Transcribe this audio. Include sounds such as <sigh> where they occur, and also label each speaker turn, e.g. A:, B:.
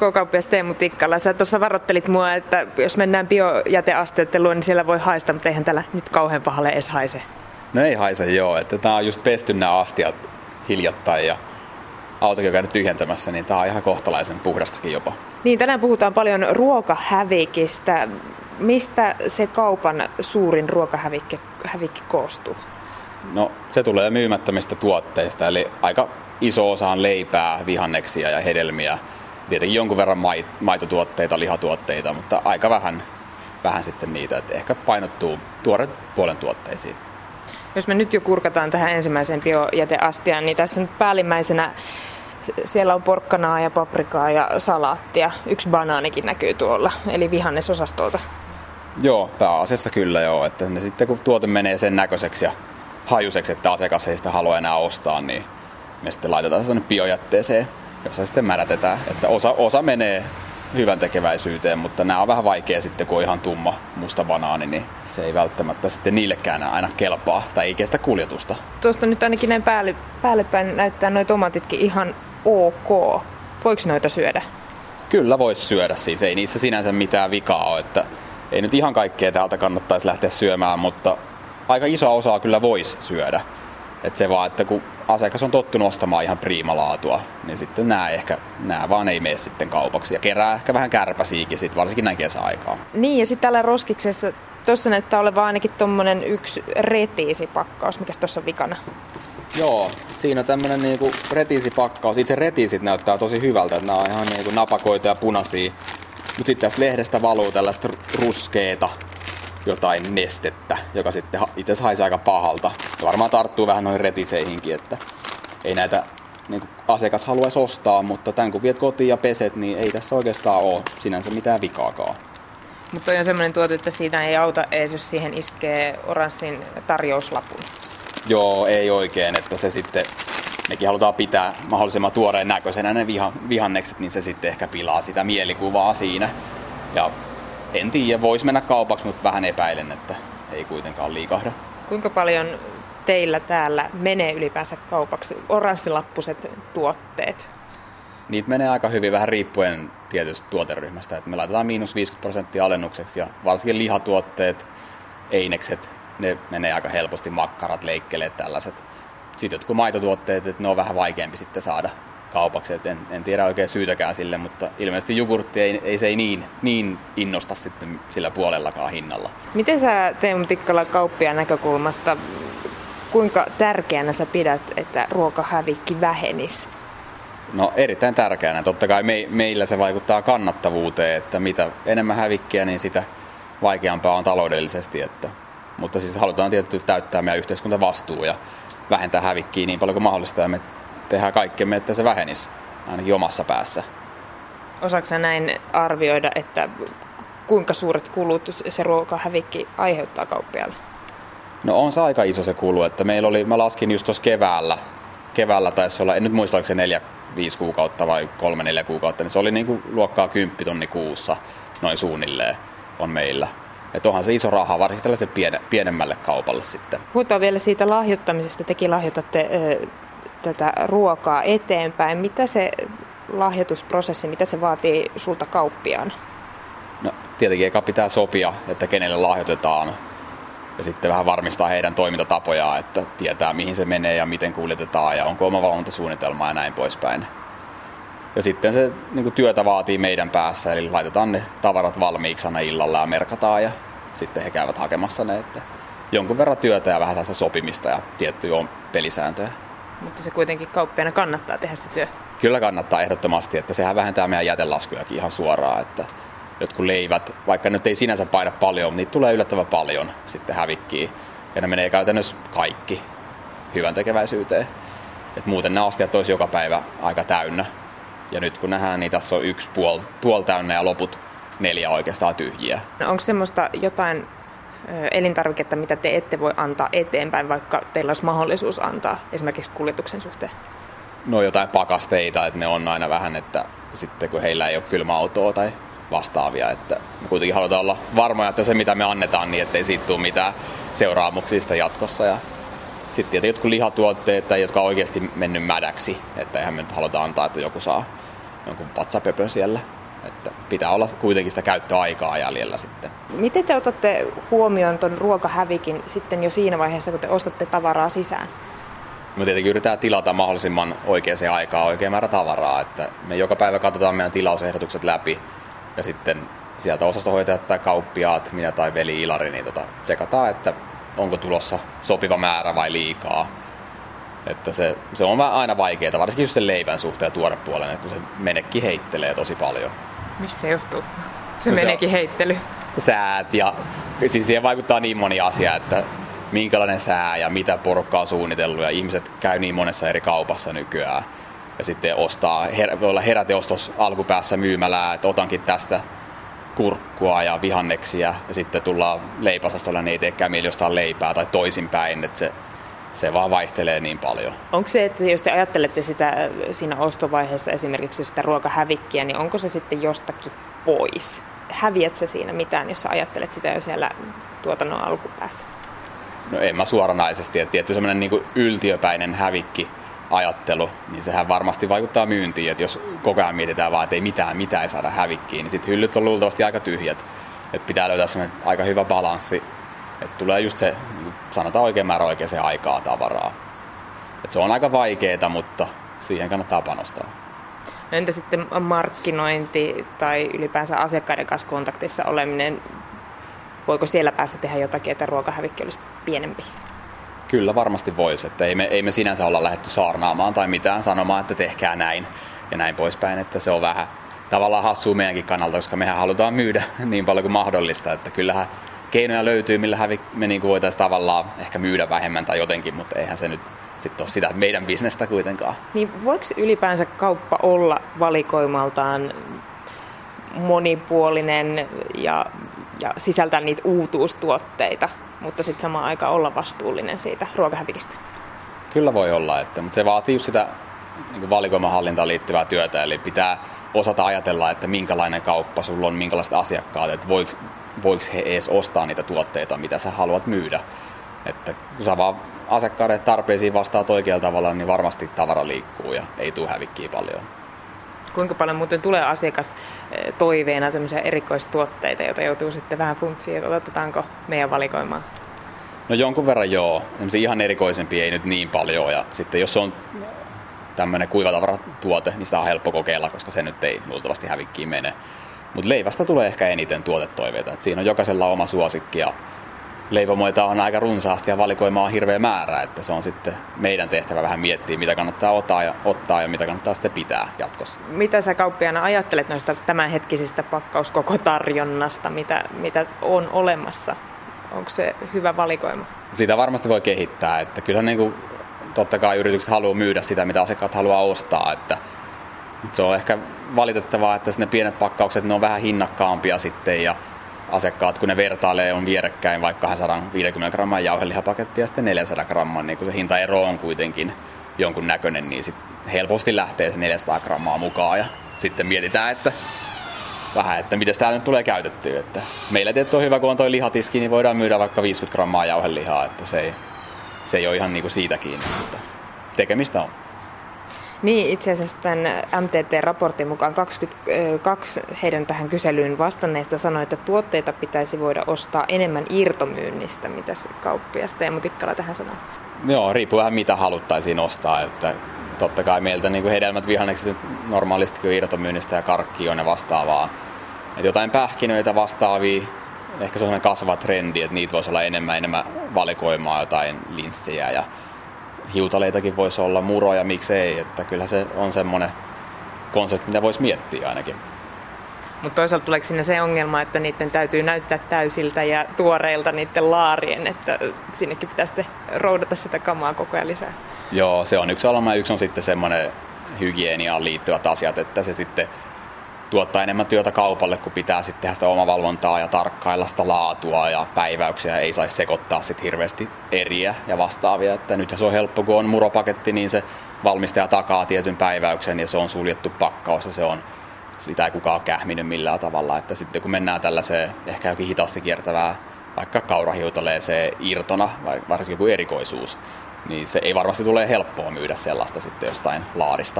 A: K-kauppias Teemu Tikkala, sä tuossa varoittelit mua, että jos mennään biojäteasteiden luo, niin siellä voi haista, mutta eihän täällä nyt kauhean pahalle edes haise.
B: No ei haise joo, että tää on just pesty nämä astiat hiljattain ja autokin on käynyt tyhjentämässä, niin tää on ihan kohtalaisen puhdastakin jopa.
A: Niin, tänään puhutaan paljon ruokahävikistä. Mistä se kaupan suurin ruokahävikki hävikki koostuu?
B: No se tulee myymättömistä tuotteista, eli aika iso osa on leipää, vihanneksia ja hedelmiä. Tietenkin jonkun verran maitotuotteita, lihatuotteita, mutta aika vähän, vähän sitten niitä, että ehkä painottuu tuore puolen tuotteisiin.
A: Jos me nyt jo kurkataan tähän ensimmäiseen biojäteastiaan, niin tässä nyt päällimmäisenä siellä on porkkanaa ja paprikaa ja salaattia. Yksi banaanikin näkyy tuolla, eli vihannesosastolta.
B: Joo, pääasiassa kyllä joo. Että ne sitten kun tuote menee sen näköiseksi ja hajuseksi, että asiakas ei sitä halua enää ostaa, niin me sitten laitetaan se biojätteeseen, jossa sitten mädätetään. Että osa, osa menee hyvän tekeväisyyteen, mutta nämä on vähän vaikea sitten, kun on ihan tumma musta banaani, niin se ei välttämättä sitten niillekään aina kelpaa tai ei kestä kuljetusta.
A: Tuosta nyt ainakin näin päälle, päälle päin näyttää noin tomatitkin ihan ok. Voiko noita syödä?
B: Kyllä voisi syödä, siis ei niissä sinänsä mitään vikaa ole, että ei nyt ihan kaikkea täältä kannattaisi lähteä syömään, mutta aika iso osaa kyllä voisi syödä. Et se vaan, että kun asiakas on tottunut ostamaan ihan priimalaatua, niin sitten nämä ehkä, nämä vaan ei mene sitten kaupaksi. Ja kerää ehkä vähän kärpäsiikin sit, varsinkin näin kesäaikaa.
A: Niin, ja sitten tällä roskiksessa, tuossa näyttää olevan ainakin tuommoinen yksi retiisipakkaus, mikä tuossa on vikana.
B: Joo, siinä on tämmönen niinku retiisipakkaus. Itse retiisit näyttää tosi hyvältä, että nämä on ihan niinku napakoita ja punaisia. Mutta sitten tästä lehdestä valuu tällaista ruskeeta jotain nestettä, joka sitten itse asiassa haisee aika pahalta. Ja varmaan tarttuu vähän noihin retiseihinkin, että ei näitä niin asiakas haluaisi ostaa, mutta tämän kun viet kotiin ja peset, niin ei tässä oikeastaan ole sinänsä mitään vikaakaan.
A: Mutta on semmoinen tuote, että siinä ei auta edes, jos siihen iskee oranssin tarjouslapun.
B: Joo, ei oikein, että se sitten, mekin halutaan pitää mahdollisimman tuoreen näköisenä ne viha, vihannekset, niin se sitten ehkä pilaa sitä mielikuvaa siinä. Ja en tiedä, voisi mennä kaupaksi, mutta vähän epäilen, että ei kuitenkaan liikahda.
A: Kuinka paljon teillä täällä menee ylipäänsä kaupaksi oranssilappuset tuotteet?
B: Niitä menee aika hyvin, vähän riippuen tietystä tuoteryhmästä. Että me laitetaan miinus 50 prosenttia alennukseksi ja varsinkin lihatuotteet, einekset, ne menee aika helposti, makkarat, leikkeleet, tällaiset. Sitten jotkut maitotuotteet, että ne on vähän vaikeampi sitten saada kaupaksi. Et en, en tiedä oikein syytäkään sille, mutta ilmeisesti jogurtti ei, ei se ei niin, niin innosta sitten sillä puolellakaan hinnalla.
A: Miten sä Teemu Tikkala kauppia näkökulmasta, kuinka tärkeänä sä pidät, että ruokahävikki vähenisi?
B: No erittäin tärkeänä. Totta kai me, meillä se vaikuttaa kannattavuuteen, että mitä enemmän hävikkiä, niin sitä vaikeampaa on taloudellisesti. Että, mutta siis halutaan tietysti täyttää meidän yhteiskuntavastuu ja vähentää hävikkiä niin paljon kuin mahdollista ja me tehdään kaikkemme, että se vähenisi ainakin omassa päässä.
A: Osaatko näin arvioida, että kuinka suuret kulut se ruokahävikki aiheuttaa kauppialle?
B: No on se aika iso se kulu, että meillä oli, mä laskin just tuossa keväällä, keväällä taisi olla, en nyt muista oliko se neljä, viisi kuukautta vai kolme, neljä kuukautta, niin se oli niinku luokkaa 10 tonni kuussa, noin suunnilleen on meillä. Että onhan se iso raha, varsinkin tällaisen piene, pienemmälle kaupalle sitten.
A: Puhutaan vielä siitä lahjoittamisesta. Tekin lahjoitatte tätä ruokaa eteenpäin. Mitä se lahjoitusprosessi, mitä se vaatii sulta kauppiaan?
B: No, tietenkin eka pitää sopia, että kenelle lahjoitetaan ja sitten vähän varmistaa heidän toimintatapojaan, että tietää mihin se menee ja miten kuljetetaan ja onko oma valvontasuunnitelma ja näin poispäin. Ja sitten se niin kuin työtä vaatii meidän päässä, eli laitetaan ne tavarat valmiiksi aina illalla ja merkataan ja sitten he käyvät hakemassa ne. Että jonkun verran työtä ja vähän sellaista sopimista ja tiettyjä pelisääntöjä
A: mutta se kuitenkin kauppiana kannattaa tehdä se työ.
B: Kyllä kannattaa ehdottomasti, että sehän vähentää meidän jätelaskujakin ihan suoraan, että jotkut leivät, vaikka nyt ei sinänsä paina paljon, mutta niitä tulee yllättävän paljon sitten hävikkiä. Ja ne menee käytännössä kaikki hyvän tekeväisyyteen. Et muuten nämä astiat olisi joka päivä aika täynnä. Ja nyt kun nähdään, niin tässä on yksi puol, puol täynnä ja loput neljä oikeastaan tyhjiä.
A: No onko semmoista jotain elintarviketta, mitä te ette voi antaa eteenpäin, vaikka teillä olisi mahdollisuus antaa esimerkiksi kuljetuksen suhteen?
B: No jotain pakasteita, että ne on aina vähän, että sitten kun heillä ei ole kylmäautoa tai vastaavia, että me kuitenkin halutaan olla varmoja, että se mitä me annetaan, niin ettei siitä tule mitään seuraamuksista jatkossa. Ja sitten tietenkin jotkut lihatuotteet, jotka on oikeasti mennyt mädäksi, että eihän me nyt haluta antaa, että joku saa jonkun patsapöpön siellä. Että pitää olla kuitenkin sitä käyttöaikaa jäljellä sitten.
A: Miten te otatte huomioon tuon ruokahävikin sitten jo siinä vaiheessa, kun te ostatte tavaraa sisään?
B: Me tietenkin yritetään tilata mahdollisimman oikeaan aikaan oikea määrä tavaraa. Että me joka päivä katsotaan meidän tilausehdotukset läpi ja sitten sieltä osastohoitajat tai kauppiaat, minä tai veli Ilari, niin tota, tsekataan, että onko tulossa sopiva määrä vai liikaa. Että se, se on aina vaikeaa, varsinkin just sen leivän suhteen ja puolen, että kun se menekki heittelee tosi paljon.
A: Missä se johtuu? Se no menekin se heittely.
B: Säät ja siis siihen vaikuttaa niin moni asia, että minkälainen sää ja mitä porukkaa on suunnitellut ja ihmiset käy niin monessa eri kaupassa nykyään. Ja sitten ostaa, her, voi olla heräteostos alkupäässä myymälää, että otankin tästä kurkkua ja vihanneksia ja sitten tullaan leipäosastolle, niin ei teekään mieli ostaa leipää tai toisinpäin, että se, se vaan vaihtelee niin paljon.
A: Onko se, että jos te ajattelette sitä siinä ostovaiheessa esimerkiksi sitä ruokahävikkiä, niin onko se sitten jostakin pois? Häviät sä siinä mitään, jos sä ajattelet sitä jo siellä tuotannon alkupäässä?
B: No en mä suoranaisesti, että tietty semmoinen niin yltiöpäinen hävikki ajattelu, niin sehän varmasti vaikuttaa myyntiin, että jos koko ajan mietitään vaan, että ei mitään, mitään ei saada hävikkiin, niin sitten hyllyt on luultavasti aika tyhjät. Että pitää löytää semmoinen aika hyvä balanssi, että tulee just se, sanotaan oikein määrä oikeaan aikaa tavaraa. Et se on aika vaikeaa, mutta siihen kannattaa panostaa.
A: No entä sitten markkinointi tai ylipäänsä asiakkaiden kanssa kontaktissa oleminen? Voiko siellä päässä tehdä jotakin, että ruokahävikki olisi pienempi?
B: Kyllä varmasti voisi, että ei me, ei me sinänsä olla lähdetty saarnaamaan tai mitään sanomaan, että tehkää näin ja näin poispäin, että se on vähän tavallaan hassua meidänkin kannalta, koska mehän halutaan myydä <laughs> niin paljon kuin mahdollista, että kyllähän keinoja löytyy, millä me niin voitaisiin tavallaan ehkä myydä vähemmän tai jotenkin, mutta eihän se nyt sitten ole sitä meidän bisnestä kuitenkaan.
A: Niin voiko ylipäänsä kauppa olla valikoimaltaan monipuolinen ja, ja sisältää niitä uutuustuotteita? mutta sitten samaan aikaan olla vastuullinen siitä ruokahävikistä.
B: Kyllä voi olla, että, mutta se vaatii just sitä niin valikoimahallintaan liittyvää työtä, eli pitää osata ajatella, että minkälainen kauppa sulla on, minkälaiset asiakkaat, että voiko, voiko he edes ostaa niitä tuotteita, mitä sä haluat myydä. Että kun sä vaan asiakkaiden tarpeisiin vastaat oikealla tavalla, niin varmasti tavara liikkuu ja ei tule hävikkiä paljon.
A: Kuinka paljon muuten tulee asiakas eh, toiveena tämmöisiä erikoistuotteita, joita joutuu sitten vähän funtsiin, että otetaanko meidän valikoimaan?
B: No jonkun verran joo. ihan erikoisempi ei nyt niin paljon. Ja sitten jos on tämmöinen kuivatavaratuote, niin sitä on helppo kokeilla, koska se nyt ei luultavasti hävikkiin mene. Mutta leivästä tulee ehkä eniten tuotetoiveita. Et siinä on jokaisella oma suosikki ja leipomoita on aika runsaasti ja valikoimaa on hirveä määrä, että se on sitten meidän tehtävä vähän miettiä, mitä kannattaa ottaa ja, ottaa ja mitä kannattaa sitten pitää jatkossa.
A: Mitä sä kauppiana ajattelet noista tämänhetkisistä pakkauskoko tarjonnasta, mitä, mitä on olemassa? Onko se hyvä valikoima?
B: Sitä varmasti voi kehittää, että kyllä niin kuin, totta kai yritykset haluaa myydä sitä, mitä asiakkaat haluaa ostaa, että se on ehkä valitettavaa, että ne pienet pakkaukset ne on vähän hinnakkaampia sitten ja asiakkaat, kun ne vertailee, on vierekkäin vaikka 250 gramman jauhelihapakettia ja sitten 400 gramman, niin kun se hintaero on kuitenkin jonkun näköinen, niin sit helposti lähtee se 400 grammaa mukaan ja sitten mietitään, että vähän, että miten tämä nyt tulee käytettyä. Että meillä tietysti on hyvä, kun on toi lihatiski, niin voidaan myydä vaikka 50 grammaa jauhelihaa, että se ei, se ei ole ihan niin kuin siitä kiinni, mutta tekemistä on.
A: Niin, itse asiassa tämän MTT-raportin mukaan 22 heidän tähän kyselyyn vastanneista sanoi, että tuotteita pitäisi voida ostaa enemmän irtomyynnistä. Mitä se kauppias Teemu Tikkala tähän sanoo?
B: Joo, riippuu vähän mitä haluttaisiin ostaa. Että totta kai meiltä niin kuin hedelmät vihannekset normaalisti on irtomyynnistä ja karkki on ne vastaavaa. Että jotain pähkinöitä vastaavia, ehkä se on kasvava trendi, että niitä voisi olla enemmän enemmän valikoimaa, jotain linssejä ja hiutaleitakin voisi olla, muroja, miksei, että kyllä se on semmoinen konsepti, mitä voisi miettiä ainakin.
A: Mutta toisaalta tuleeko sinne se ongelma, että niiden täytyy näyttää täysiltä ja tuoreilta niiden laarien, että sinnekin pitäisi roudata sitä kamaa koko ajan lisää?
B: Joo, se on yksi alama. Yksi on sitten semmoinen hygieniaan liittyvät asiat, että se sitten tuottaa enemmän työtä kaupalle, kun pitää sitten tehdä sitä omavalvontaa ja tarkkailla sitä laatua ja päiväyksiä. Ei saisi sekoittaa sitten hirveästi eriä ja vastaavia. Että nyt se on helppo, kun on muropaketti, niin se valmistaja takaa tietyn päiväyksen ja se on suljettu pakkaus ja se on sitä ei kukaan kähminyt millään tavalla. Että sitten kun mennään tällaiseen ehkä jokin hitaasti kiertävää vaikka kaurahiutaleeseen irtona, varsinkin kuin erikoisuus, niin se ei varmasti tule helppoa myydä sellaista sitten jostain laarista.